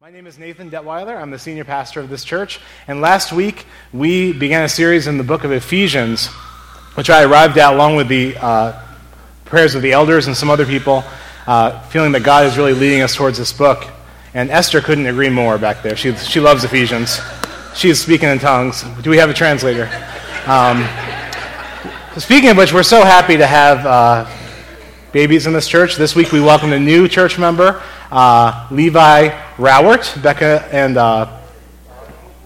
My name is Nathan Detweiler. I'm the senior pastor of this church. And last week, we began a series in the book of Ephesians, which I arrived at along with the uh, prayers of the elders and some other people, uh, feeling that God is really leading us towards this book. And Esther couldn't agree more back there. She, she loves Ephesians. She's speaking in tongues. Do we have a translator? Um, speaking of which, we're so happy to have uh, babies in this church. This week, we welcomed a new church member uh, Levi Rowert, Becca, and uh,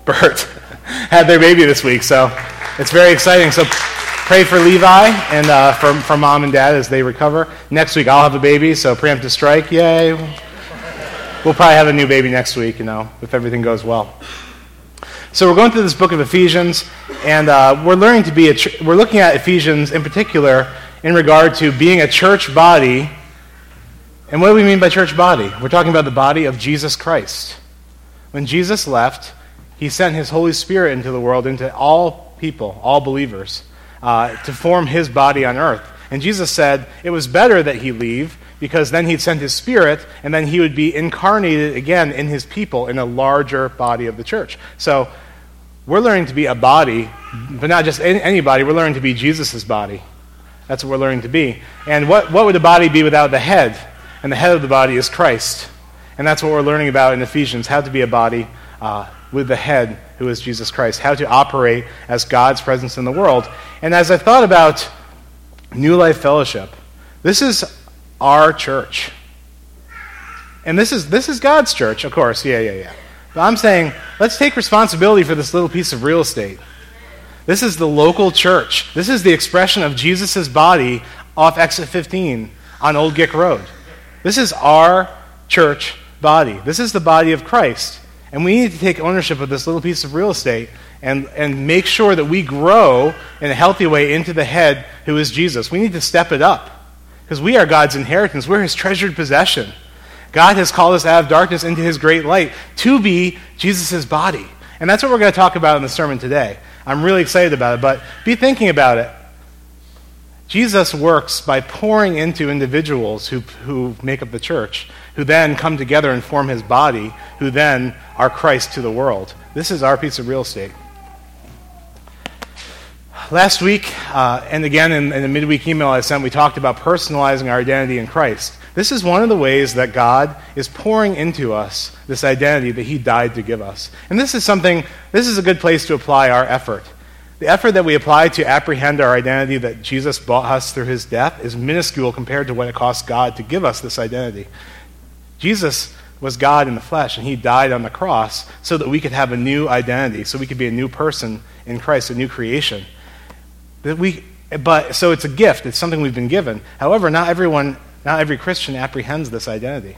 Bert had their baby this week, so it's very exciting. So pray for Levi and uh, for, for mom and dad as they recover. Next week, I'll have a baby, so preemptive strike, yay. We'll probably have a new baby next week, you know, if everything goes well. So we're going through this book of Ephesians, and uh, we're learning to be a ch- we're looking at Ephesians in particular in regard to being a church body and what do we mean by church body? We're talking about the body of Jesus Christ. When Jesus left, he sent his Holy Spirit into the world, into all people, all believers, uh, to form his body on earth. And Jesus said it was better that he leave because then he'd send his spirit and then he would be incarnated again in his people in a larger body of the church. So we're learning to be a body, but not just any body, we're learning to be Jesus' body. That's what we're learning to be. And what, what would a body be without the head? And the head of the body is Christ. And that's what we're learning about in Ephesians how to be a body uh, with the head, who is Jesus Christ, how to operate as God's presence in the world. And as I thought about New Life Fellowship, this is our church. And this is, this is God's church, of course. Yeah, yeah, yeah. But I'm saying, let's take responsibility for this little piece of real estate. This is the local church. This is the expression of Jesus' body off exit 15 on Old Gick Road. This is our church body. This is the body of Christ. And we need to take ownership of this little piece of real estate and, and make sure that we grow in a healthy way into the head who is Jesus. We need to step it up because we are God's inheritance, we're his treasured possession. God has called us out of darkness into his great light to be Jesus' body. And that's what we're going to talk about in the sermon today. I'm really excited about it, but be thinking about it. Jesus works by pouring into individuals who, who make up the church, who then come together and form his body, who then are Christ to the world. This is our piece of real estate. Last week, uh, and again in, in the midweek email I sent, we talked about personalizing our identity in Christ. This is one of the ways that God is pouring into us this identity that He died to give us. And this is something, this is a good place to apply our effort. The effort that we apply to apprehend our identity that Jesus bought us through his death is minuscule compared to what it costs God to give us this identity. Jesus was God in the flesh, and he died on the cross so that we could have a new identity, so we could be a new person in Christ, a new creation. That we, but, so it's a gift, it's something we've been given. However, not everyone, not every Christian apprehends this identity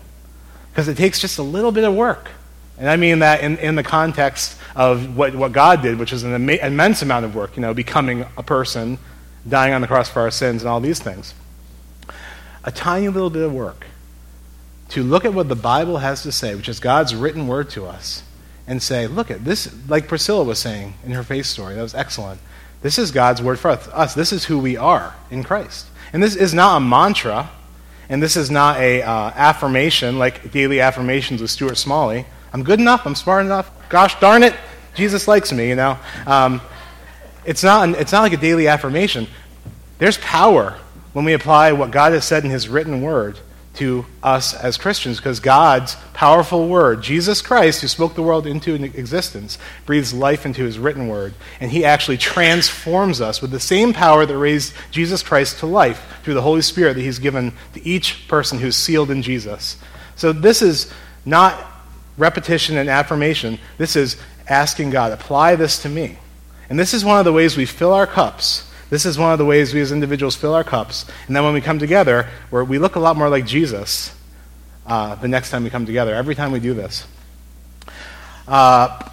because it takes just a little bit of work. And I mean that in, in the context of what, what God did, which is an ima- immense amount of work, you know, becoming a person, dying on the cross for our sins, and all these things. A tiny little bit of work to look at what the Bible has to say, which is God's written word to us, and say, look at this, like Priscilla was saying in her faith story, that was excellent. This is God's word for us. This is who we are in Christ. And this is not a mantra, and this is not a uh, affirmation like daily affirmations with Stuart Smalley. I'm good enough. I'm smart enough. Gosh darn it, Jesus likes me, you know. Um, it's, not, it's not like a daily affirmation. There's power when we apply what God has said in His written word to us as Christians because God's powerful word, Jesus Christ, who spoke the world into existence, breathes life into his written word. And he actually transforms us with the same power that raised Jesus Christ to life through the Holy Spirit that he's given to each person who's sealed in Jesus. So this is not repetition and affirmation. This is asking God, apply this to me. And this is one of the ways we fill our cups. This is one of the ways we as individuals fill our cups. And then when we come together, where we look a lot more like Jesus uh, the next time we come together, every time we do this. Uh,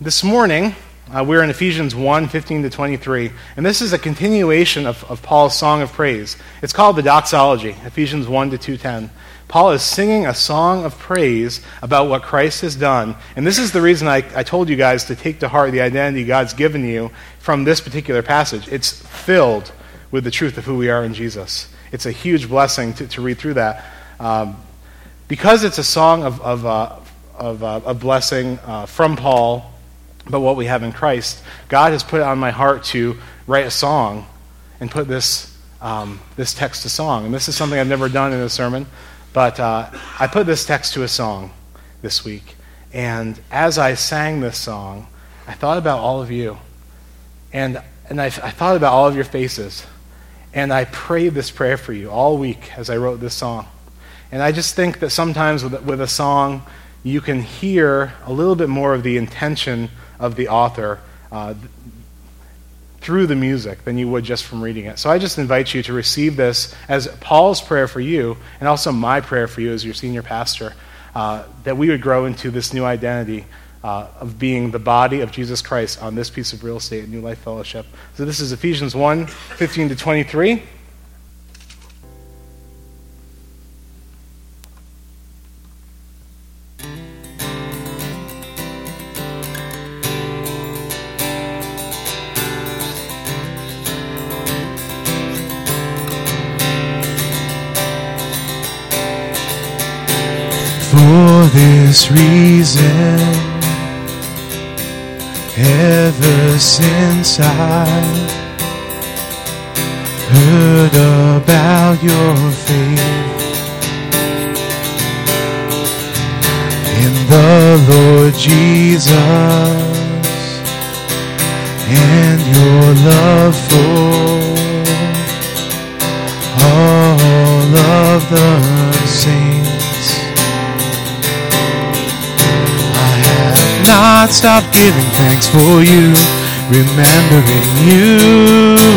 this morning, uh, we're in Ephesians 1 15 to 23. And this is a continuation of, of Paul's song of praise. It's called the doxology, Ephesians 1 to 210. Paul is singing a song of praise about what Christ has done. And this is the reason I, I told you guys to take to heart the identity God's given you from this particular passage. It's filled with the truth of who we are in Jesus. It's a huge blessing to, to read through that. Um, because it's a song of, of, uh, of uh, a blessing uh, from Paul, but what we have in Christ, God has put it on my heart to write a song and put this, um, this text to song. And this is something I've never done in a sermon, but uh, I put this text to a song this week. And as I sang this song, I thought about all of you. And, and I, I thought about all of your faces. And I prayed this prayer for you all week as I wrote this song. And I just think that sometimes with, with a song, you can hear a little bit more of the intention of the author uh, through the music than you would just from reading it. So I just invite you to receive this as Paul's prayer for you, and also my prayer for you as your senior pastor, uh, that we would grow into this new identity uh, of being the body of Jesus Christ on this piece of real estate at New Life Fellowship. So this is Ephesians 1 15 to 23. I heard about your faith. In the Lord Jesus and your love for all of the saints. I have not stopped giving thanks for you, remembering you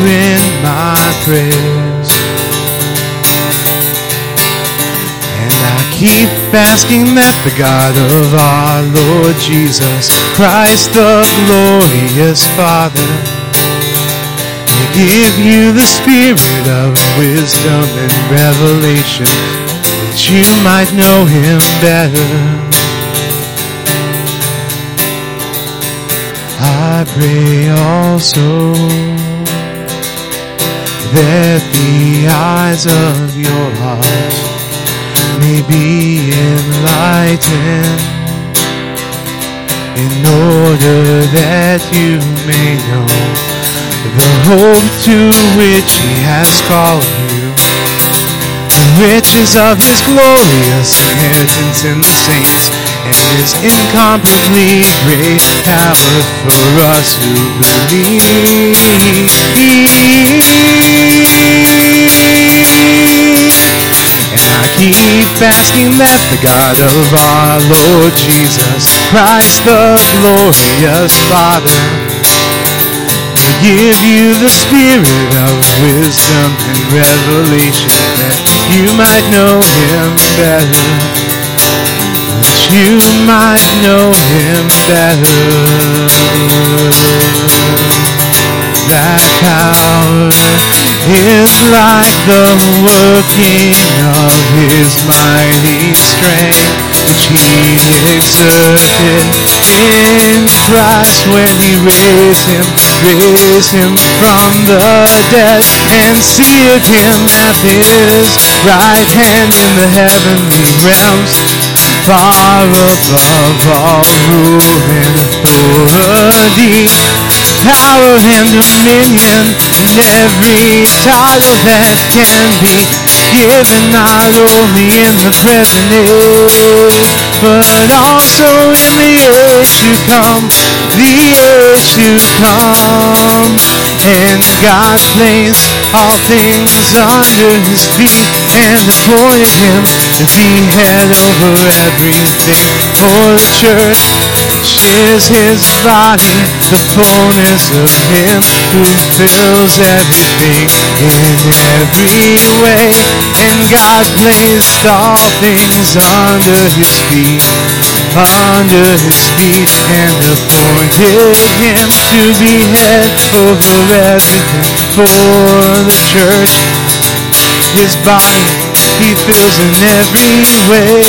in my prayers. And I keep asking that the God of our Lord Jesus Christ, the glorious Father, may give you the spirit of wisdom and revelation, that you might know him better. I pray also. That the eyes of your heart may be enlightened in order that you may know the hope to which he has called you, the riches of his glorious inheritance in the saints and his incomparably great power for us who believe. And I keep asking that the God of our Lord Jesus Christ, the glorious Father, give you the spirit of wisdom and revelation that you might know him better you might know him better. That power is like the working of his mighty strength, which he exerted in Christ when he raised him, raised him from the dead, and seated him at his right hand in the heavenly realms far above all rule and authority, power and dominion, and every title that can be given not only in the present age, but also in the age to come, the age to come. And God placed all things under his feet and appointed him to be head over everything for the church, is his body, the fullness of him who fills everything in every way. And God placed all things under his feet, under his feet, and appointed him to be head over everything for the church. His body he fills in every way.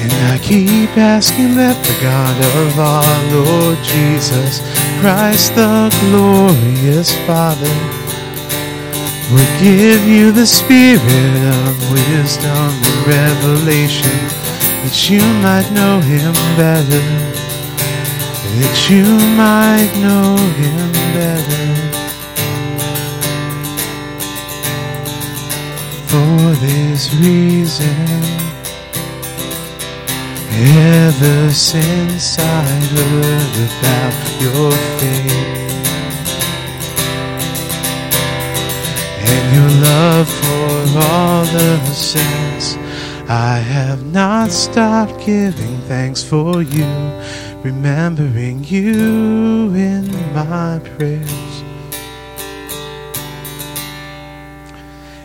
And I keep asking that the God of our Lord Jesus Christ, the glorious Father, would give you the spirit of wisdom and revelation, that you might know him better, that you might know him better. For this reason, Ever since I heard about your faith and your love for all the saints, I have not stopped giving thanks for you, remembering you in my prayers.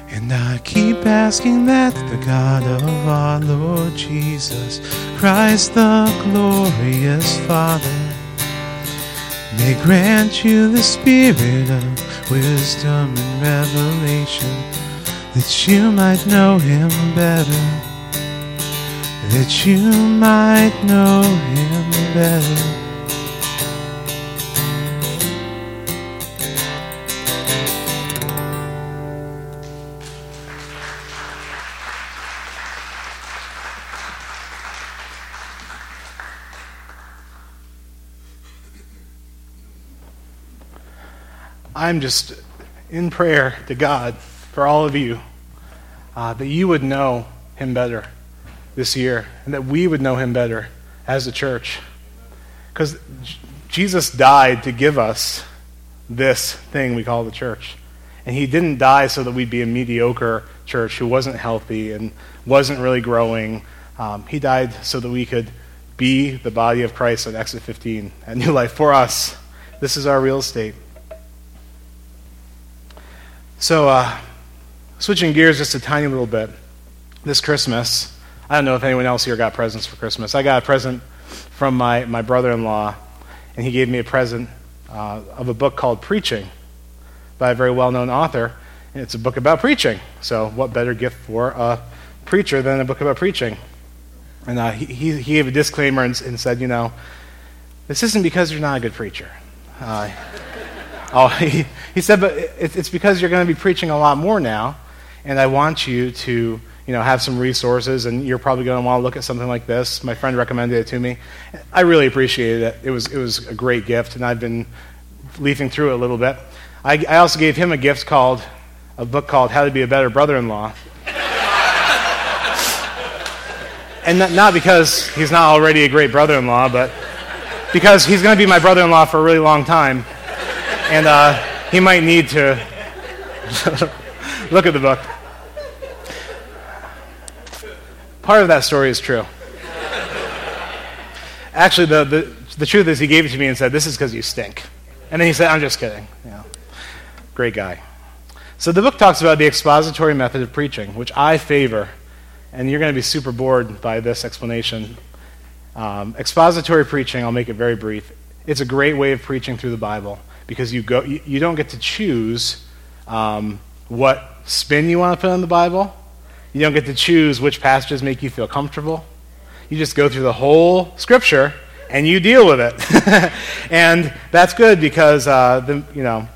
And I keep asking that the God of our Lord Jesus Christ, the glorious Father, may grant you the spirit of wisdom and revelation, that you might know him better, that you might know him better. I'm just in prayer to God for all of you uh, that you would know Him better this year and that we would know Him better as a church. Because Jesus died to give us this thing we call the church. And He didn't die so that we'd be a mediocre church who wasn't healthy and wasn't really growing. Um, he died so that we could be the body of Christ at Exit 15 at New Life for us. This is our real estate. So, uh, switching gears just a tiny little bit. This Christmas, I don't know if anyone else here got presents for Christmas. I got a present from my, my brother in law, and he gave me a present uh, of a book called Preaching by a very well known author. And it's a book about preaching. So, what better gift for a preacher than a book about preaching? And uh, he, he gave a disclaimer and, and, said, you know, this isn't because you're not a good preacher. Uh, Oh, he, he said, but it's because you're going to be preaching a lot more now, and I want you to you know, have some resources, and you're probably going to want to look at something like this. My friend recommended it to me. I really appreciated it. It was, it was a great gift, and I've been leafing through it a little bit. I, I also gave him a gift called, a book called How to Be a Better Brother in Law. and not, not because he's not already a great brother in law, but because he's going to be my brother in law for a really long time and uh, he might need to look at the book. Part of that story is true. Actually, the, the, the truth is, he gave it to me and said, This is because you stink. And then he said, I'm just kidding. Yeah. Great guy. So the book talks about the expository method of preaching, which I favor. And you're going to be super bored by this explanation. Um, expository preaching, I'll make it very brief. It's a great way of preaching through the Bible because you, go, you, you don't get to choose um, what spin you want to put on the Bible. You don't get to choose which passages make you feel comfortable. You just go through the whole Scripture and you deal with it. and that's good because, uh, the, you know,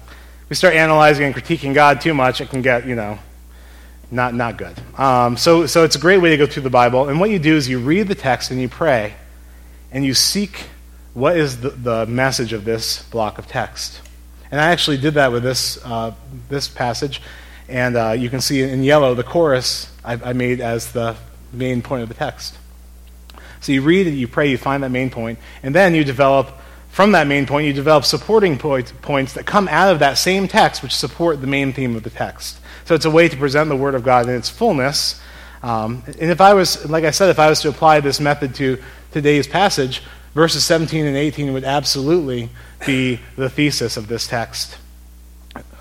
we start analyzing and critiquing God too much, it can get, you know, not, not good. Um, so, so it's a great way to go through the Bible. And what you do is you read the text and you pray and you seek what is the, the message of this block of text? And I actually did that with this, uh, this passage. And uh, you can see in yellow the chorus I, I, made as the main point of the text. So you read it, you pray, you find that main point, and then you develop, from that main point, you develop supporting point, points that come out of that same text, which support the main theme of the text. So it's a way to present the Word of God in its fullness. Um, and if I was, like I said, if I was to apply this method to today's passage, verses 17 and 18 would absolutely be the thesis of this text.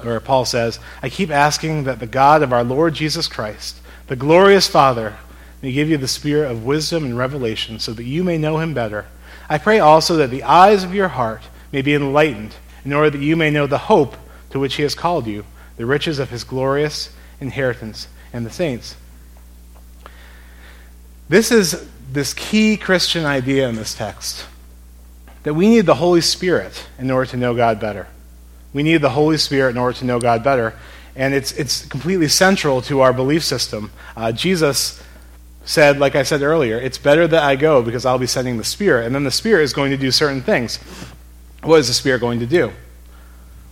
Where Paul says, I keep asking that the God of our Lord Jesus Christ, the glorious Father, may give you the spirit of wisdom and revelation so that you may know him better. I pray also that the eyes of your heart may be enlightened, in order that you may know the hope to which he has called you, the riches of his glorious inheritance and the saints. This is this key Christian idea in this text that we need the Holy Spirit in order to know God better. We need the Holy Spirit in order to know God better. And it's, it's completely central to our belief system. Uh, Jesus said, like I said earlier, it's better that I go because I'll be sending the Spirit. And then the Spirit is going to do certain things. What is the Spirit going to do?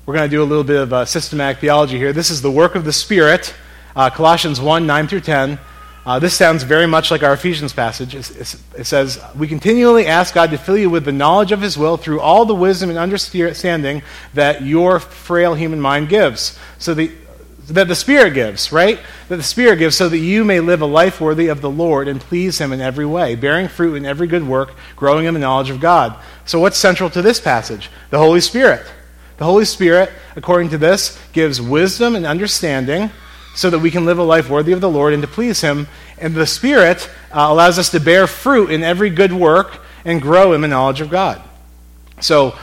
We're going to do a little bit of uh, systematic theology here. This is the work of the Spirit, uh, Colossians 1 9 through 10. Uh, this sounds very much like our Ephesians passage. It, it says, We continually ask God to fill you with the knowledge of His will through all the wisdom and understanding that your frail human mind gives. So the, that the Spirit gives, right? That the Spirit gives so that you may live a life worthy of the Lord and please Him in every way, bearing fruit in every good work, growing in the knowledge of God. So, what's central to this passage? The Holy Spirit. The Holy Spirit, according to this, gives wisdom and understanding so that we can live a life worthy of the Lord and to please Him. And the Spirit uh, allows us to bear fruit in every good work and grow in the knowledge of God. So,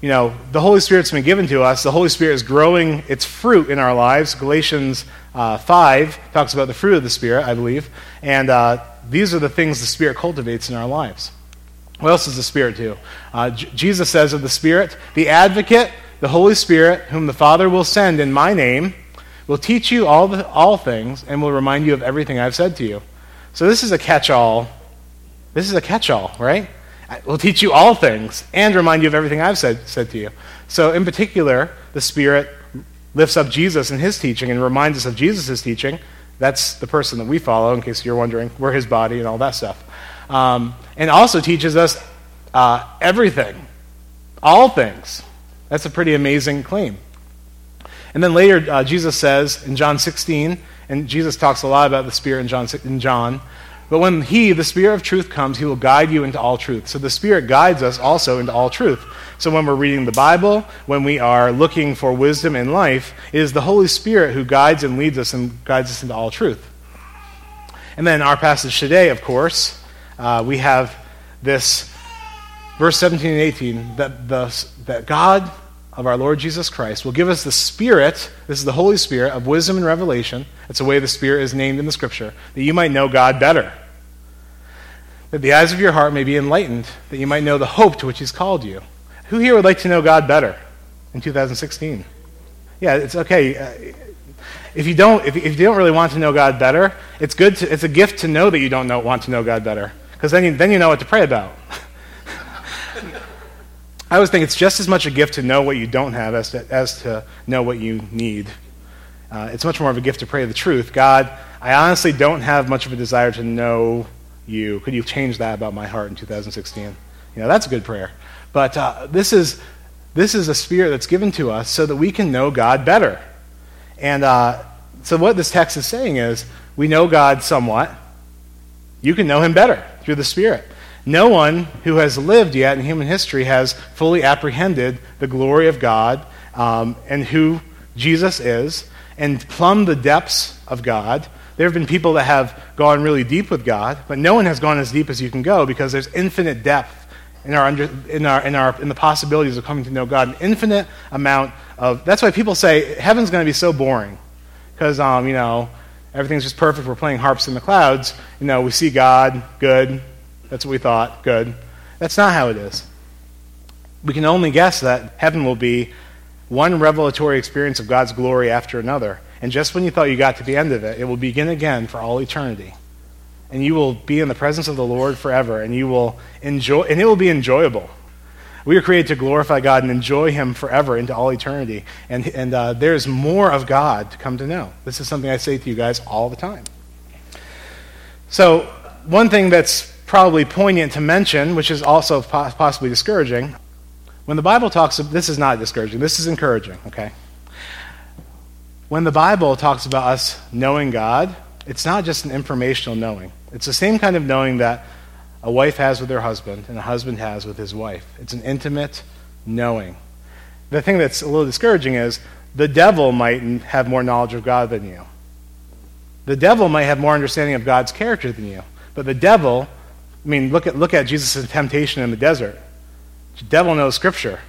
you know, the Holy Spirit's been given to us. The Holy Spirit is growing its fruit in our lives. Galatians uh, 5 talks about the fruit of the Spirit, I believe. And uh, these are the things the Spirit cultivates in our lives. What else does the Spirit do? Uh, J- Jesus says of the Spirit, the advocate, the Holy Spirit, whom the Father will send in my name, will teach you all, the, all things and will remind you of everything I've said to you. So this is a catch all. This is a catch all, right? will teach you all things and remind you of everything I've said, said to you. So, in particular, the Spirit lifts up Jesus and his teaching and reminds us of Jesus' teaching. That's the person that we follow, in case you're wondering. We're his body and all that stuff. Um, and also teaches us uh, everything, all things. That's a pretty amazing claim. And then later, uh, Jesus says in John 16, and Jesus talks a lot about the Spirit in John, in John but when He, the Spirit of truth, comes, He will guide you into all truth. So the Spirit guides us also into all truth. So when we're reading the Bible, when we are looking for wisdom in life, it is the Holy Spirit who guides and leads us and guides us into all truth. And then our passage today, of course, uh, we have this verse 17 and 18 that, the, that God of our Lord Jesus Christ will give us the Spirit, this is the Holy Spirit, of wisdom and revelation. That's the way the Spirit is named in the Scripture, that you might know God better. That the eyes of your heart may be enlightened, that you might know the hope to which He's called you. Who here would like to know God better in 2016? Yeah, it's okay. Uh, if you don't, if, you don't really want to know God better, it's good. To, it's a gift to know that you don't know, want to know God better, because then you, then you know what to pray about. I always think it's just as much a gift to know what you don't have as to, as to know what you need. Uh, it's much more of a gift to pray the truth. God, I honestly don't have much of a desire to know you. Could you change that about my heart in 2016? You know, that's a good prayer. But uh, this, is, this is a spirit that's given to us so that we can know God better. And uh, so, what this text is saying is we know God somewhat. You can know him better through the Spirit. No one who has lived yet in human history has fully apprehended the glory of God um, and who Jesus is and plumbed the depths of God. There have been people that have gone really deep with God, but no one has gone as deep as you can go because there's infinite depth in our, under, in our, in our in the possibilities of coming to know God. An infinite amount of. That's why people say heaven's going to be so boring because um, you know everything's just perfect. We're playing harps in the clouds. You know we see God, good, that's what we thought. Good. That's not how it is. We can only guess that heaven will be one revelatory experience of God's glory after another. And just when you thought you got to the end of it, it will begin again for all eternity. And you will be in the presence of the Lord forever, and you will enjoy, and it will be enjoyable. We are created to glorify God and enjoy Him forever into all eternity. And, and uh, there's more of God to come to know. This is something I say to you guys all the time. So, one thing that's probably poignant to mention, which is also possibly discouraging. When the Bible talks, this is not discouraging, this is encouraging, okay? When the Bible talks about us knowing God, it's not just an informational knowing. It's the same kind of knowing that a wife has with her husband and a husband has with his wife. It's an intimate knowing. The thing that's a little discouraging is the devil might have more knowledge of God than you. The devil might have more understanding of God's character than you. But the devil I mean, look at, look at Jesus' temptation in the desert. The devil knows Scripture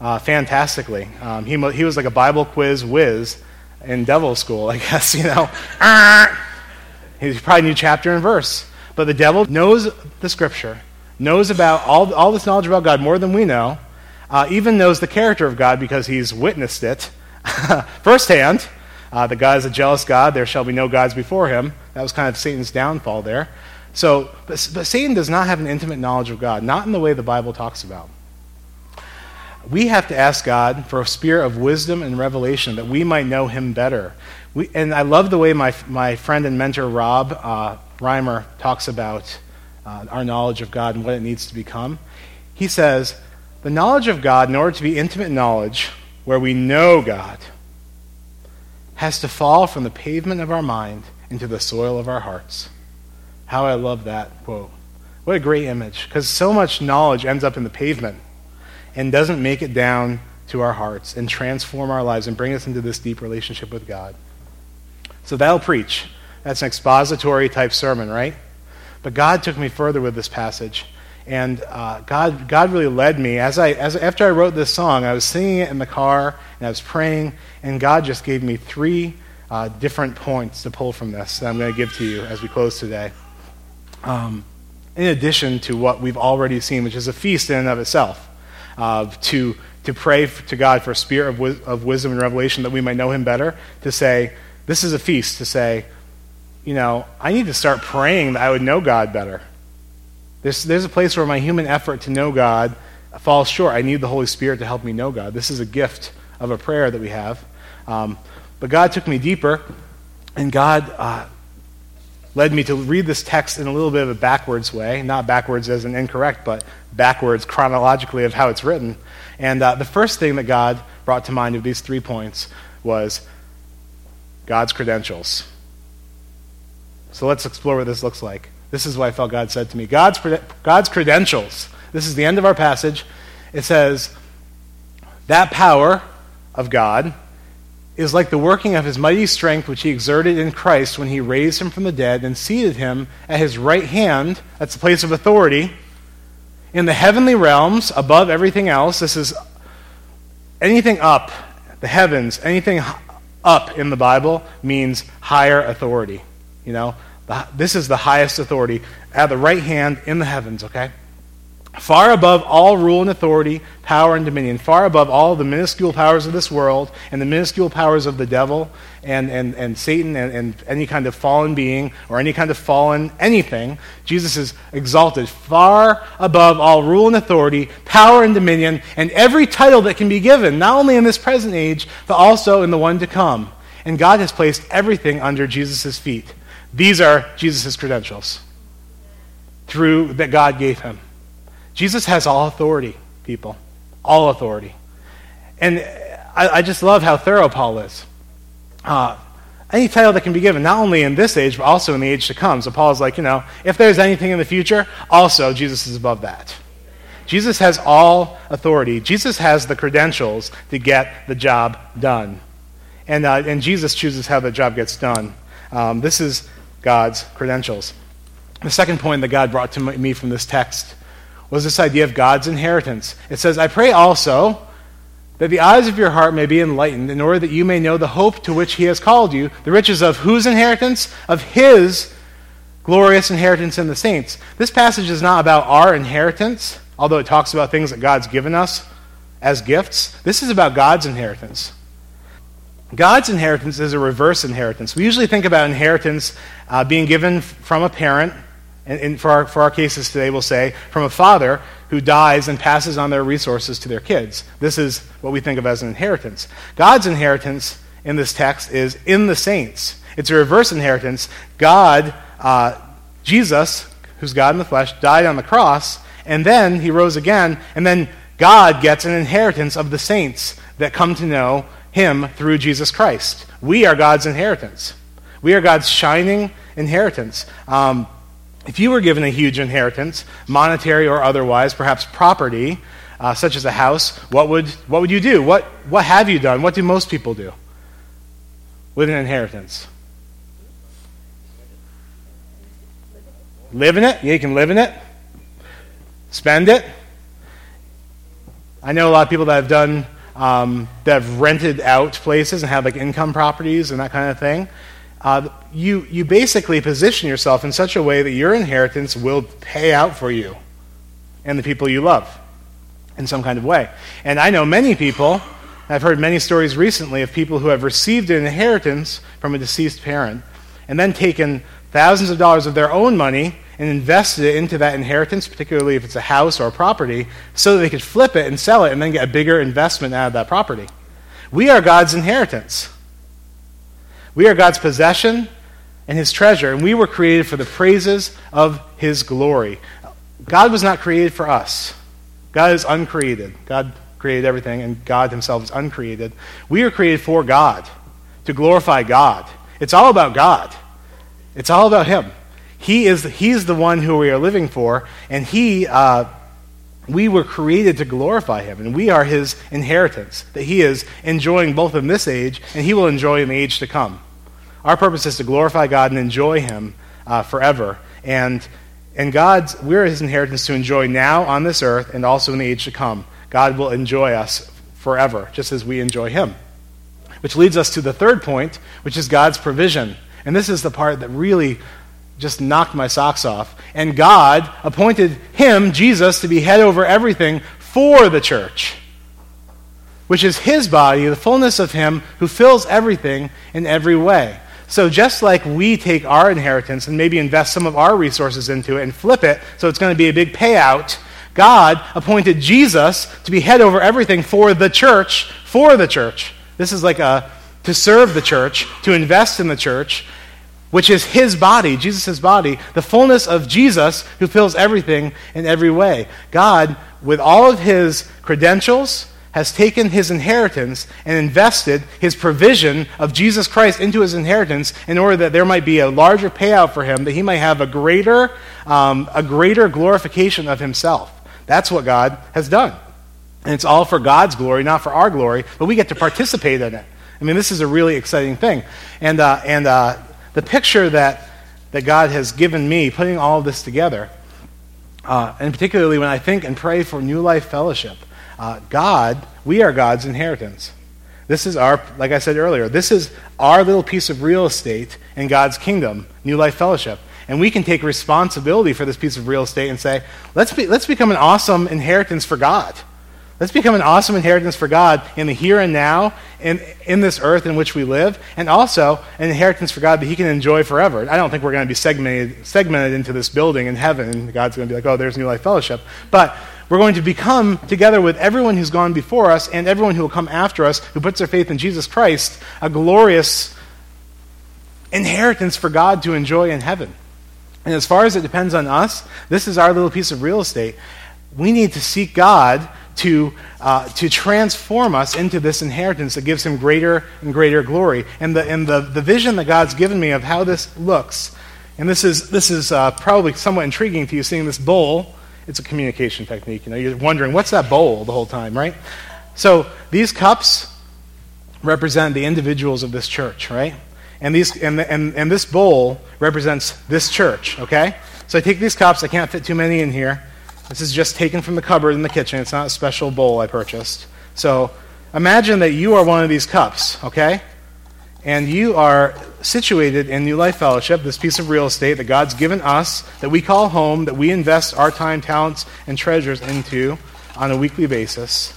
uh, fantastically. Um, he, he was like a Bible quiz whiz in devil school, I guess, you know. he probably knew chapter and verse. But the devil knows the scripture, knows about all, all this knowledge about God more than we know, uh, even knows the character of God because he's witnessed it firsthand. Uh, the God is a jealous God. There shall be no gods before him. That was kind of Satan's downfall there. So, but, but Satan does not have an intimate knowledge of God, not in the way the Bible talks about. We have to ask God for a spirit of wisdom and revelation that we might know him better. We, and I love the way my, my friend and mentor Rob uh, Reimer talks about uh, our knowledge of God and what it needs to become. He says, the knowledge of God, in order to be intimate knowledge, where we know God, has to fall from the pavement of our mind into the soil of our hearts. How I love that quote. What a great image. Because so much knowledge ends up in the pavement and doesn't make it down to our hearts and transform our lives and bring us into this deep relationship with God. So that'll preach. That's an expository type sermon, right? But God took me further with this passage. And uh, God, God really led me. As I, as, after I wrote this song, I was singing it in the car and I was praying, and God just gave me three uh, different points to pull from this that I'm going to give to you as we close today. Um, in addition to what we've already seen, which is a feast in and of itself, uh, to, to pray to God for a spirit of, of wisdom and revelation that we might know Him better, to say, this is a feast, to say, you know, I need to start praying that I would know God better. There's, there's a place where my human effort to know God falls short. I need the Holy Spirit to help me know God. This is a gift of a prayer that we have. Um, but God took me deeper, and God uh, led me to read this text in a little bit of a backwards way. Not backwards as an incorrect, but backwards chronologically of how it's written. And uh, the first thing that God brought to mind of these three points was God's credentials. So let's explore what this looks like. This is what I felt God said to me God's, God's credentials. This is the end of our passage. It says, That power of God is like the working of his mighty strength which he exerted in Christ when he raised him from the dead and seated him at his right hand, that's the place of authority, in the heavenly realms above everything else. This is anything up, the heavens, anything up in the Bible means higher authority. You know, this is the highest authority at the right hand in the heavens, okay? Far above all rule and authority, power and dominion, far above all the minuscule powers of this world and the minuscule powers of the devil and, and, and Satan and, and any kind of fallen being or any kind of fallen anything, Jesus is exalted far above all rule and authority, power and dominion, and every title that can be given, not only in this present age, but also in the one to come. And God has placed everything under Jesus' feet. These are Jesus' credentials through that God gave him. Jesus has all authority, people. All authority. And I, I just love how thorough Paul is. Uh, any title that can be given, not only in this age, but also in the age to come. So Paul is like, you know, if there's anything in the future, also Jesus is above that. Jesus has all authority. Jesus has the credentials to get the job done. And, uh, and Jesus chooses how the job gets done. Um, this is God's credentials. The second point that God brought to me from this text was this idea of God's inheritance. It says, I pray also that the eyes of your heart may be enlightened, in order that you may know the hope to which he has called you, the riches of whose inheritance? Of his glorious inheritance in the saints. This passage is not about our inheritance, although it talks about things that God's given us as gifts. This is about God's inheritance. God's inheritance is a reverse inheritance. We usually think about inheritance uh, being given from a parent, and, and for, our, for our cases today, we'll say from a father who dies and passes on their resources to their kids. This is what we think of as an inheritance. God's inheritance in this text is in the saints. It's a reverse inheritance. God, uh, Jesus, who's God in the flesh, died on the cross, and then he rose again, and then God gets an inheritance of the saints that come to know him through Jesus Christ. We are God's inheritance. We are God's shining inheritance. Um, if you were given a huge inheritance, monetary or otherwise, perhaps property, uh, such as a house, what would, what would you do? What, what have you done? What do most people do with an inheritance? Live in it? Yeah, you can live in it. Spend it. I know a lot of people that have done um, that have rented out places and have like income properties and that kind of thing. Uh, you, you basically position yourself in such a way that your inheritance will pay out for you and the people you love in some kind of way. And I know many people, I've heard many stories recently of people who have received an inheritance from a deceased parent and then taken thousands of dollars of their own money and invested it into that inheritance, particularly if it's a house or a property, so that they could flip it and sell it and then get a bigger investment out of that property. We are God's inheritance. We are God's possession and his treasure, and we were created for the praises of his glory. God was not created for us. God is uncreated. God created everything, and God himself is uncreated. We are created for God, to glorify God. It's all about God. It's all about him. He is, he's the one who we are living for, and he, uh, we were created to glorify him, and we are his inheritance that he is enjoying both in this age and he will enjoy in the age to come. Our purpose is to glorify God and enjoy Him uh, forever. And, and God's, we're His inheritance to enjoy now on this earth and also in the age to come. God will enjoy us forever, just as we enjoy Him. Which leads us to the third point, which is God's provision. And this is the part that really just knocked my socks off. And God appointed him, Jesus, to be head over everything for the church, which is his body, the fullness of him who fills everything in every way. So, just like we take our inheritance and maybe invest some of our resources into it and flip it so it's going to be a big payout, God appointed Jesus to be head over everything for the church, for the church. This is like a to serve the church, to invest in the church, which is his body, Jesus' body, the fullness of Jesus who fills everything in every way. God, with all of his credentials, has taken his inheritance and invested his provision of Jesus Christ into his inheritance in order that there might be a larger payout for him, that he might have a greater, um, a greater glorification of himself. That's what God has done. And it's all for God's glory, not for our glory, but we get to participate in it. I mean, this is a really exciting thing. And, uh, and uh, the picture that, that God has given me, putting all this together, uh, and particularly when I think and pray for New Life Fellowship, uh, God, we are God's inheritance. This is our, like I said earlier, this is our little piece of real estate in God's kingdom, New Life Fellowship. And we can take responsibility for this piece of real estate and say, let's, be, let's become an awesome inheritance for God. Let's become an awesome inheritance for God in the here and now, in, in this earth in which we live, and also an inheritance for God that He can enjoy forever. I don't think we're going to be segmented, segmented into this building in heaven, God's going to be like, oh, there's New Life Fellowship. But we're going to become, together with everyone who's gone before us and everyone who will come after us, who puts their faith in Jesus Christ, a glorious inheritance for God to enjoy in heaven. And as far as it depends on us, this is our little piece of real estate. We need to seek God to, uh, to transform us into this inheritance that gives him greater and greater glory. And, the, and the, the vision that God's given me of how this looks, and this is, this is uh, probably somewhat intriguing to you, seeing this bowl it's a communication technique. You know, you're wondering, what's that bowl the whole time, right? So these cups represent the individuals of this church, right? And, these, and, and, and this bowl represents this church, okay? So I take these cups. I can't fit too many in here. This is just taken from the cupboard in the kitchen. It's not a special bowl I purchased. So imagine that you are one of these cups, okay? And you are situated in New Life Fellowship, this piece of real estate that God's given us, that we call home, that we invest our time, talents, and treasures into on a weekly basis.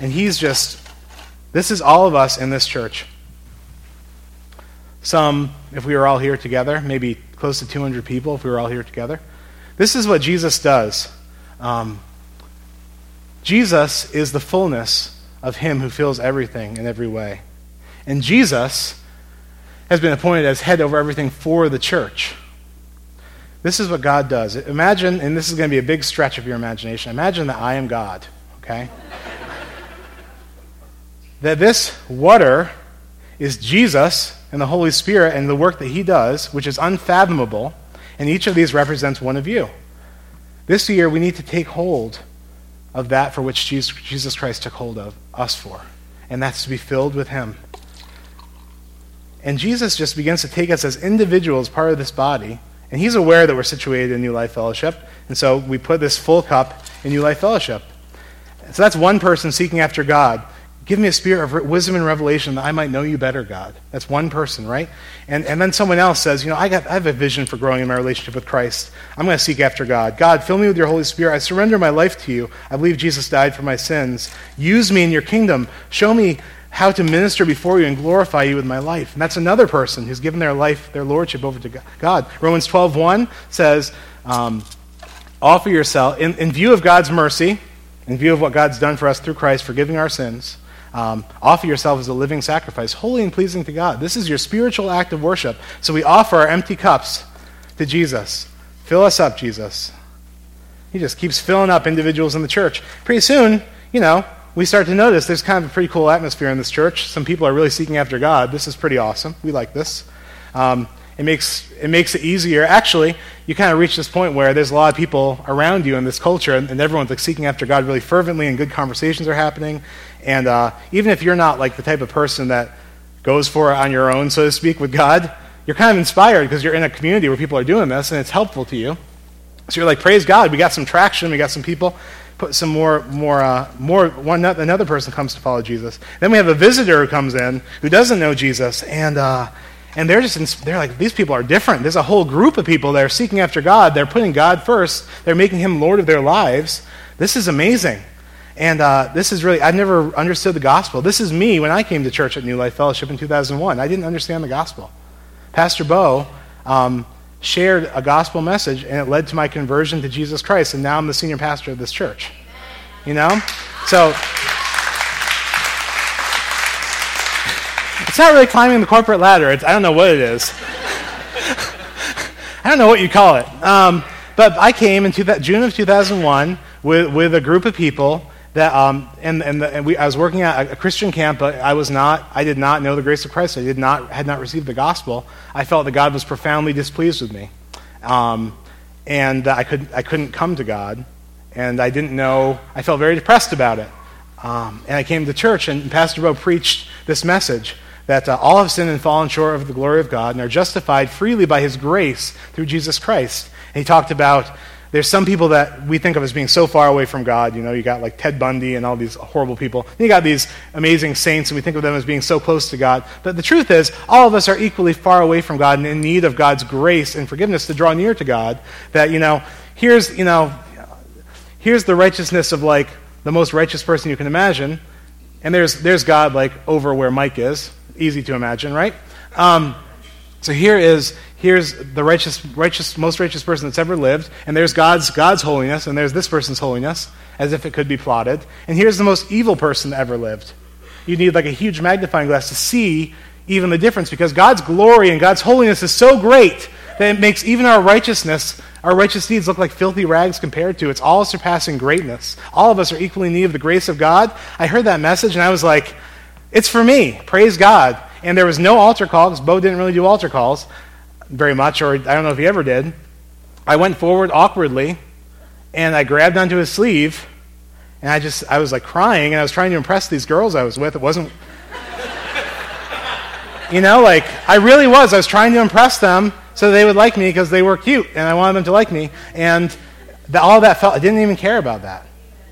And He's just, this is all of us in this church. Some, if we were all here together, maybe close to 200 people if we were all here together. This is what Jesus does. Um, Jesus is the fullness of Him who fills everything in every way. And Jesus has been appointed as head over everything for the church. This is what God does. Imagine, and this is going to be a big stretch of your imagination, imagine that I am God, okay? that this water is Jesus and the Holy Spirit and the work that He does, which is unfathomable, and each of these represents one of you. This year, we need to take hold of that for which Jesus Christ took hold of us for, and that's to be filled with Him. And Jesus just begins to take us as individuals, part of this body. And he's aware that we're situated in New Life Fellowship. And so we put this full cup in New Life Fellowship. So that's one person seeking after God. Give me a spirit of wisdom and revelation that I might know you better, God. That's one person, right? And, and then someone else says, You know, I, got, I have a vision for growing in my relationship with Christ. I'm going to seek after God. God, fill me with your Holy Spirit. I surrender my life to you. I believe Jesus died for my sins. Use me in your kingdom. Show me how to minister before you and glorify you with my life. And that's another person who's given their life, their lordship over to God. Romans 12.1 says, um, Offer yourself, in, in view of God's mercy, in view of what God's done for us through Christ, forgiving our sins, um, offer yourself as a living sacrifice, holy and pleasing to God. This is your spiritual act of worship. So we offer our empty cups to Jesus. Fill us up, Jesus. He just keeps filling up individuals in the church. Pretty soon, you know, we start to notice there's kind of a pretty cool atmosphere in this church. Some people are really seeking after God. This is pretty awesome. We like this. Um, it makes, it makes it easier. Actually, you kind of reach this point where there's a lot of people around you in this culture, and, and everyone's like seeking after God really fervently, and good conversations are happening. And uh, even if you're not like the type of person that goes for it on your own, so to speak, with God, you're kind of inspired because you're in a community where people are doing this and it's helpful to you. So you're like, praise God, we got some traction, we got some people. Put some more, more, uh, more. One another person comes to follow Jesus. Then we have a visitor who comes in who doesn't know Jesus, and uh, and they're just they're like these people are different. There's a whole group of people that are seeking after God. They're putting God first. They're making Him Lord of their lives. This is amazing. And uh, this is really, I've never understood the gospel. This is me when I came to church at New Life Fellowship in 2001. I didn't understand the gospel. Pastor Bo um, shared a gospel message, and it led to my conversion to Jesus Christ, and now I'm the senior pastor of this church. You know? So, it's not really climbing the corporate ladder. It's, I don't know what it is. I don't know what you call it. Um, but I came in two, June of 2001 with, with a group of people that, um, and, and, the, and we, I was working at a Christian camp, but I was not, I did not know the grace of Christ. I did not, had not received the gospel. I felt that God was profoundly displeased with me. Um, and I, could, I couldn't come to God. And I didn't know, I felt very depressed about it. Um, and I came to church, and Pastor Bo preached this message that uh, all have sinned and fallen short of the glory of God and are justified freely by his grace through Jesus Christ. And he talked about there's some people that we think of as being so far away from God. You know, you got like Ted Bundy and all these horrible people. Then you got these amazing saints, and we think of them as being so close to God. But the truth is, all of us are equally far away from God and in need of God's grace and forgiveness to draw near to God. That, you know, here's, you know, here's the righteousness of like the most righteous person you can imagine. And there's, there's God like over where Mike is. Easy to imagine, right? Um, so here is here's the righteous, righteous, most righteous person that's ever lived, and there's God's, God's holiness, and there's this person's holiness, as if it could be plotted. And here's the most evil person that ever lived. You need like a huge magnifying glass to see even the difference, because God's glory and God's holiness is so great that it makes even our righteousness, our righteous deeds, look like filthy rags compared to. It's all surpassing greatness. All of us are equally in need of the grace of God. I heard that message, and I was like, it's for me. Praise God. And there was no altar call because Bo didn't really do altar calls very much, or I don't know if he ever did. I went forward awkwardly, and I grabbed onto his sleeve, and I just, I was like crying, and I was trying to impress these girls I was with. It wasn't, you know, like, I really was. I was trying to impress them so they would like me because they were cute, and I wanted them to like me. And the, all that felt, I didn't even care about that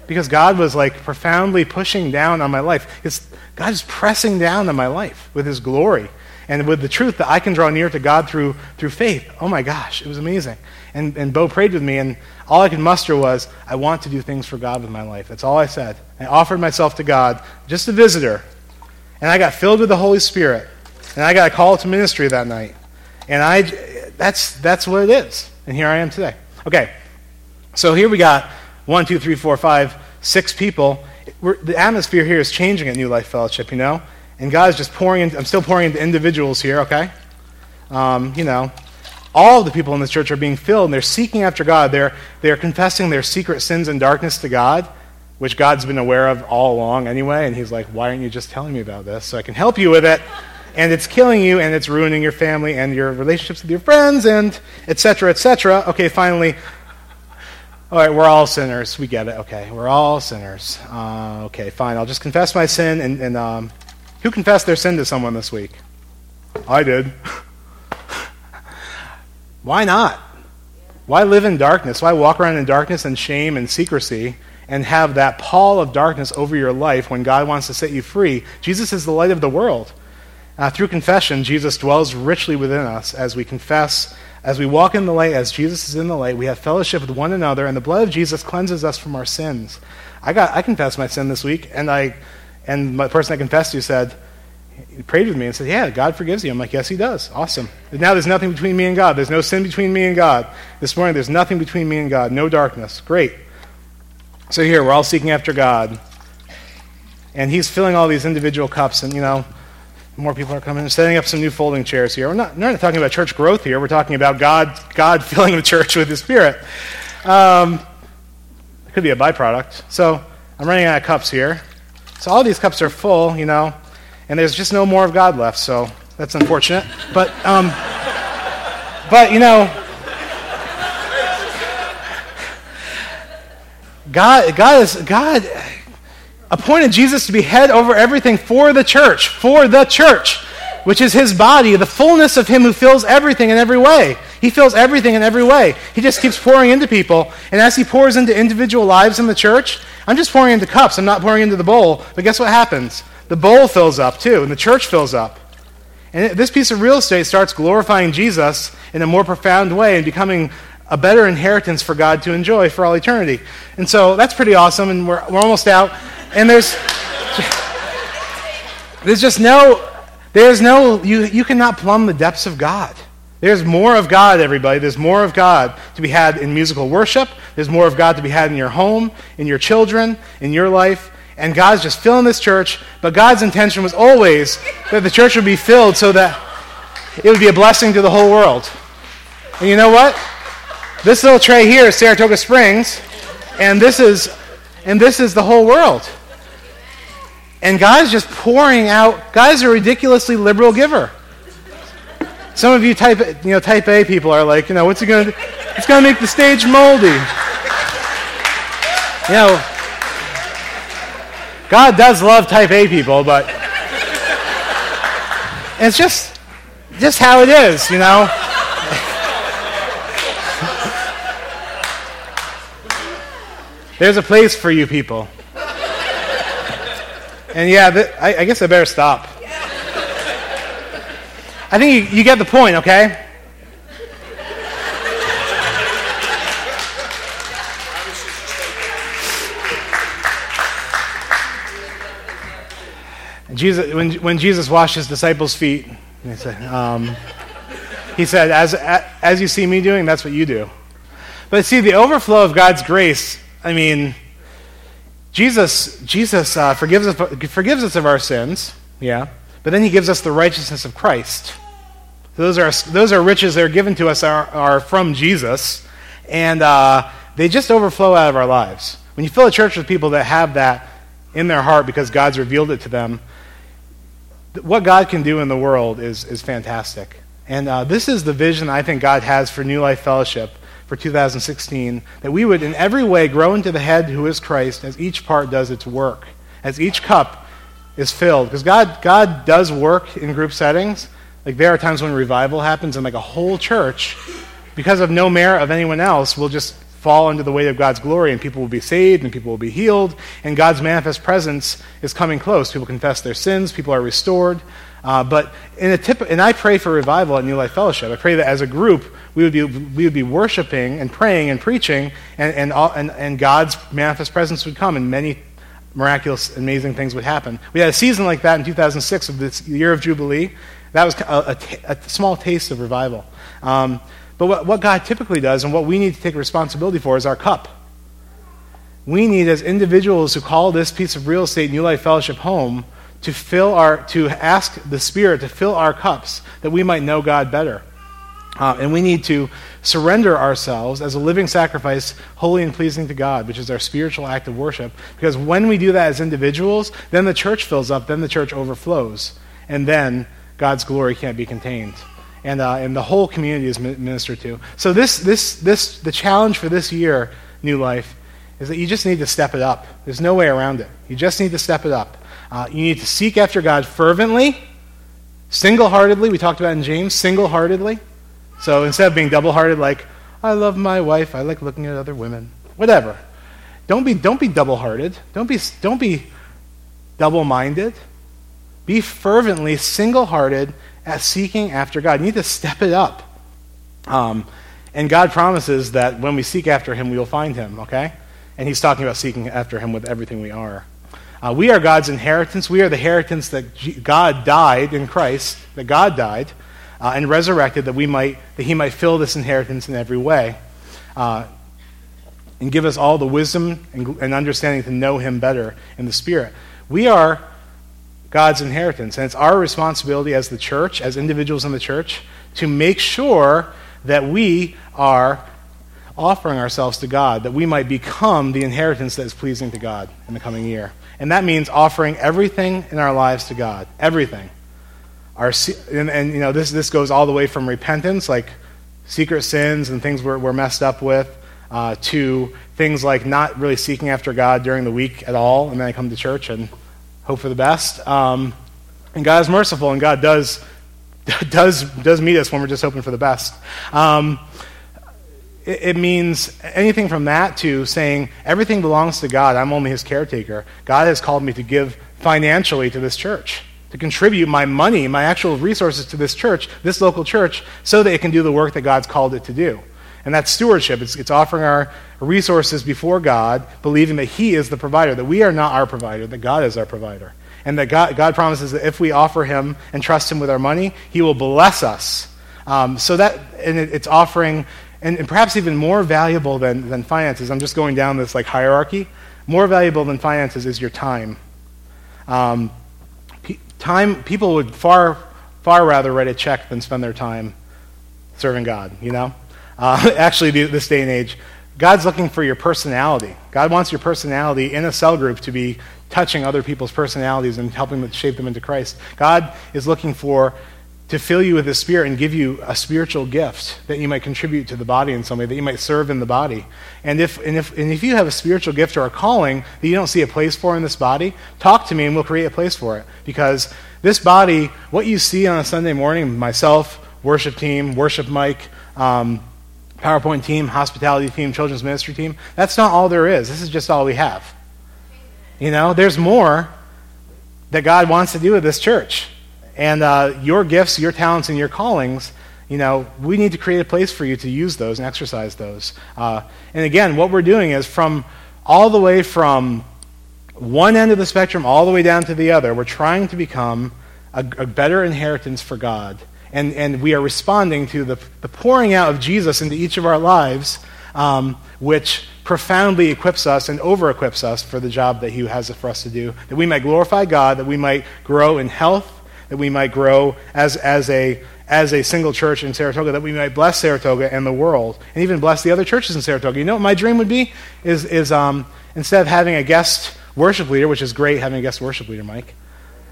because God was like profoundly pushing down on my life. It's, God is pressing down on my life with His glory and with the truth that I can draw near to God through, through faith. Oh my gosh, it was amazing. And, and Bo prayed with me, and all I could muster was, I want to do things for God with my life. That's all I said. I offered myself to God, just a visitor. And I got filled with the Holy Spirit. And I got a call to ministry that night. And I, that's, that's what it is. And here I am today. Okay, so here we got one, two, three, four, five, six people. We're, the atmosphere here is changing at New Life Fellowship, you know? And God is just pouring into, I'm still pouring into individuals here, okay? Um, you know, all of the people in this church are being filled and they're seeking after God. They're, they're confessing their secret sins and darkness to God, which God's been aware of all along anyway. And He's like, why aren't you just telling me about this so I can help you with it? And it's killing you and it's ruining your family and your relationships with your friends and etc. etc. Okay, finally, all right, we're all sinners. We get it. Okay, we're all sinners. Uh, okay, fine. I'll just confess my sin and, and um, who confessed their sin to someone this week? I did. Why not? Why live in darkness? Why walk around in darkness and shame and secrecy and have that pall of darkness over your life when God wants to set you free. Jesus is the light of the world. Uh, through confession, Jesus dwells richly within us as we confess, as we walk in the light, as Jesus is in the light. We have fellowship with one another, and the blood of Jesus cleanses us from our sins. I got I confessed my sin this week, and I and my person I confessed to said, he prayed with me and said, Yeah, God forgives you. I'm like, Yes, He does. Awesome. And now there's nothing between me and God. There's no sin between me and God. This morning, there's nothing between me and God. No darkness. Great. So here, we're all seeking after God. And He's filling all these individual cups, and, you know, more people are coming setting up some new folding chairs here. We're not, we're not talking about church growth here. We're talking about God, God filling the church with His Spirit. Um, it could be a byproduct. So I'm running out of cups here. So all these cups are full, you know, and there's just no more of God left. So that's unfortunate. But, um, but you know, God, God is God appointed Jesus to be head over everything for the church, for the church, which is his body, the fullness of him who fills everything in every way. He fills everything in every way. He just keeps pouring into people. And as he pours into individual lives in the church, I'm just pouring into cups. I'm not pouring into the bowl. But guess what happens? The bowl fills up too, and the church fills up. And this piece of real estate starts glorifying Jesus in a more profound way and becoming a better inheritance for God to enjoy for all eternity. And so that's pretty awesome, and we're, we're almost out. And there's, there's just no, there's no, you, you cannot plumb the depths of God. There's more of God, everybody. There's more of God to be had in musical worship. There's more of God to be had in your home, in your children, in your life. And God's just filling this church. But God's intention was always that the church would be filled so that it would be a blessing to the whole world. And you know what? This little tray here is Saratoga Springs, and this is and this is the whole world. And God's just pouring out. God's a ridiculously liberal giver. Some of you type you know type A people are like, you know, what's it going to It's going to make the stage moldy. You know, God does love type A people, but it's just just how it is, you know. There's a place for you people. And yeah, th- I, I, guess I better stop. I think you, you get the point, okay? Jesus, when, when Jesus washed his disciples' feet, he said, um, he said as, as you see me doing, that's what you do. But see, the overflow of God's grace I mean, Jesus, Jesus uh, forgives, us, forgives us of our sins, yeah, but then he gives us the righteousness of Christ. Those are, those are riches that are given to us are, are from Jesus, and uh, they just overflow out of our lives. When you fill a church with people that have that in their heart because God's revealed it to them, what God can do in the world is, is fantastic. And uh, this is the vision I think God has for New Life Fellowship for 2016 that we would in every way grow into the head who is Christ as each part does its work, as each cup is filled. Because God, God does work in group settings. Like there are times when revival happens and like a whole church, because of no merit of anyone else, will just fall under the weight of God's glory and people will be saved and people will be healed and God's manifest presence is coming close. People confess their sins, people are restored. Uh, but in a tip, and I pray for revival at New Life Fellowship. I pray that as a group, we would be, we would be worshiping and praying and preaching, and, and, all, and, and God's manifest presence would come, and many miraculous, amazing things would happen. We had a season like that in 2006 of this year of Jubilee. That was a, a, a small taste of revival. Um, but what, what God typically does, and what we need to take responsibility for, is our cup. We need, as individuals who call this piece of real estate New Life Fellowship home, to fill our to ask the spirit to fill our cups that we might know god better uh, and we need to surrender ourselves as a living sacrifice holy and pleasing to god which is our spiritual act of worship. Because when we do that as individuals then the church fills up then the church overflows and then god's glory can't be contained. And, uh, and the whole community is ministered to. So this, this, this the challenge for this year new life is that you just need to step it up. There's no way around it. You just need to step it up. Uh, you need to seek after God fervently, single heartedly. We talked about in James, single heartedly. So instead of being double hearted, like, I love my wife, I like looking at other women, whatever. don't be, don't be double hearted. Don't be, don't be double minded. Be fervently single hearted at seeking after God. You need to step it up. Um, and God promises that when we seek after Him, we will find Him, okay? And He's talking about seeking after Him with everything we are. Uh, we are God's inheritance. We are the inheritance that G- God died in Christ, that God died uh, and resurrected that we might that He might fill this inheritance in every way, uh, and give us all the wisdom and, and understanding to know Him better in the Spirit. We are God's inheritance, and it's our responsibility as the church, as individuals in the church, to make sure that we are offering ourselves to God, that we might become the inheritance that is pleasing to God in the coming year. And that means offering everything in our lives to God. Everything. Our, and, and you know, this, this goes all the way from repentance, like secret sins and things we're, we're messed up with, uh, to things like not really seeking after God during the week at all, and then I come to church and hope for the best. Um, and God is merciful, and God does, does, does meet us when we're just hoping for the best. Um, it, it means anything from that to saying everything belongs to God, I'm only his caretaker. God has called me to give financially to this church to contribute my money, my actual resources to this church, this local church, so that it can do the work that God's called it to do. And that's stewardship. It's, it's offering our resources before God, believing that He is the provider, that we are not our provider, that God is our provider. And that God, God promises that if we offer Him and trust Him with our money, He will bless us. Um, so that, and it, it's offering, and, and perhaps even more valuable than, than finances. I'm just going down this like hierarchy. More valuable than finances is your time. Um, time people would far far rather write a check than spend their time serving God. You know, uh, actually, this day and age, God's looking for your personality. God wants your personality in a cell group to be touching other people's personalities and helping them shape them into Christ. God is looking for to fill you with the Spirit and give you a spiritual gift that you might contribute to the body in some way, that you might serve in the body. And if, and if, and if you have a spiritual gift or a calling that you don't see a place for in this body, talk to me and we'll create a place for it. Because this body, what you see on a Sunday morning, myself, worship team, worship Mike, um, PowerPoint team, hospitality team, children's ministry team, that's not all there is. This is just all we have. You know, there's more that God wants to do with this church. And uh, your gifts, your talents, and your callings, you know, we need to create a place for you to use those and exercise those. Uh, and again, what we're doing is from all the way from one end of the spectrum all the way down to the other, we're trying to become a, a better inheritance for God. And, and we are responding to the, the pouring out of Jesus into each of our lives, um, which profoundly equips us and over equips us for the job that He has for us to do, that we might glorify God, that we might grow in health that we might grow as, as, a, as a single church in Saratoga, that we might bless Saratoga and the world, and even bless the other churches in Saratoga. You know what my dream would be? Is, is um, instead of having a guest worship leader, which is great having a guest worship leader, Mike,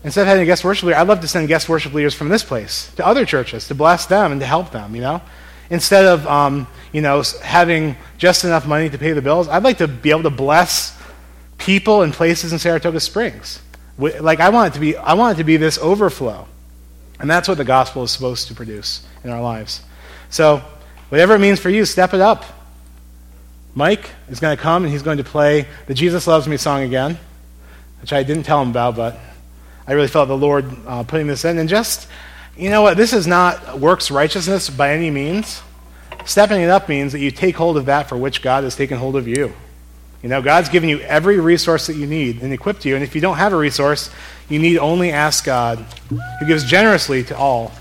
instead of having a guest worship leader, I'd love to send guest worship leaders from this place to other churches to bless them and to help them, you know? Instead of, um, you know, having just enough money to pay the bills, I'd like to be able to bless people and places in Saratoga Springs. Like I want it to be, I want it to be this overflow. And that's what the gospel is supposed to produce in our lives. So, whatever it means for you, step it up. Mike is going to come and he's going to play the Jesus Loves Me song again, which I didn't tell him about, but I really felt the Lord uh, putting this in. And just, you know what, this is not works righteousness by any means. Stepping it up means that you take hold of that for which God has taken hold of you. You know, God's given you every resource that you need and equipped you. And if you don't have a resource, you need only ask God, who gives generously to all.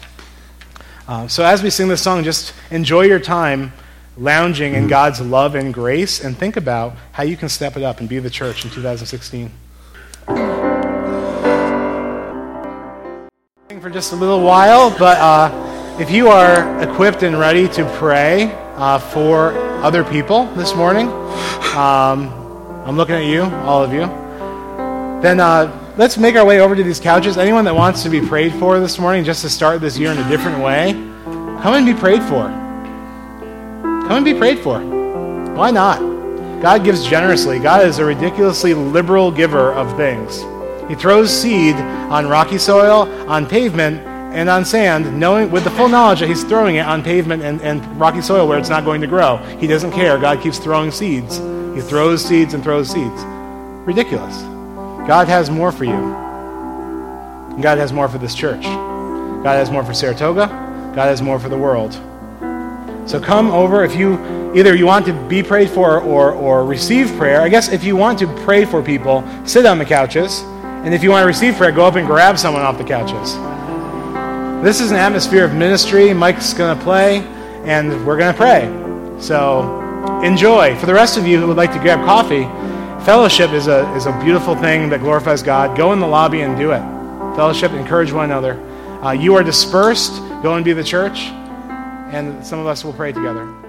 Uh, so as we sing this song, just enjoy your time lounging in God's love and grace and think about how you can step it up and be the church in 2016. For just a little while, but uh, if you are equipped and ready to pray uh, for other people this morning, um, I'm looking at you, all of you. Then uh, let's make our way over to these couches. Anyone that wants to be prayed for this morning, just to start this year in a different way, come and be prayed for. Come and be prayed for. Why not? God gives generously. God is a ridiculously liberal giver of things. He throws seed on rocky soil, on pavement, and on sand, knowing with the full knowledge that he's throwing it on pavement and, and rocky soil where it's not going to grow. He doesn't care. God keeps throwing seeds He throws seeds and throws seeds. Ridiculous. God has more for you. God has more for this church. God has more for Saratoga. God has more for the world. So come over if you either you want to be prayed for or, or receive prayer. I guess if you want to pray for people, sit on the couches. And if you want to receive prayer, go up and grab someone off the couches. This is an atmosphere of ministry. Mike's going to play, and we're going to pray. So enjoy. For the rest of you who would like to grab coffee, fellowship is a, is a beautiful thing that glorifies God. Go in the lobby and do it. Fellowship, encourage one another. Uh, you are dispersed. Go and be the church, and some of us will pray together.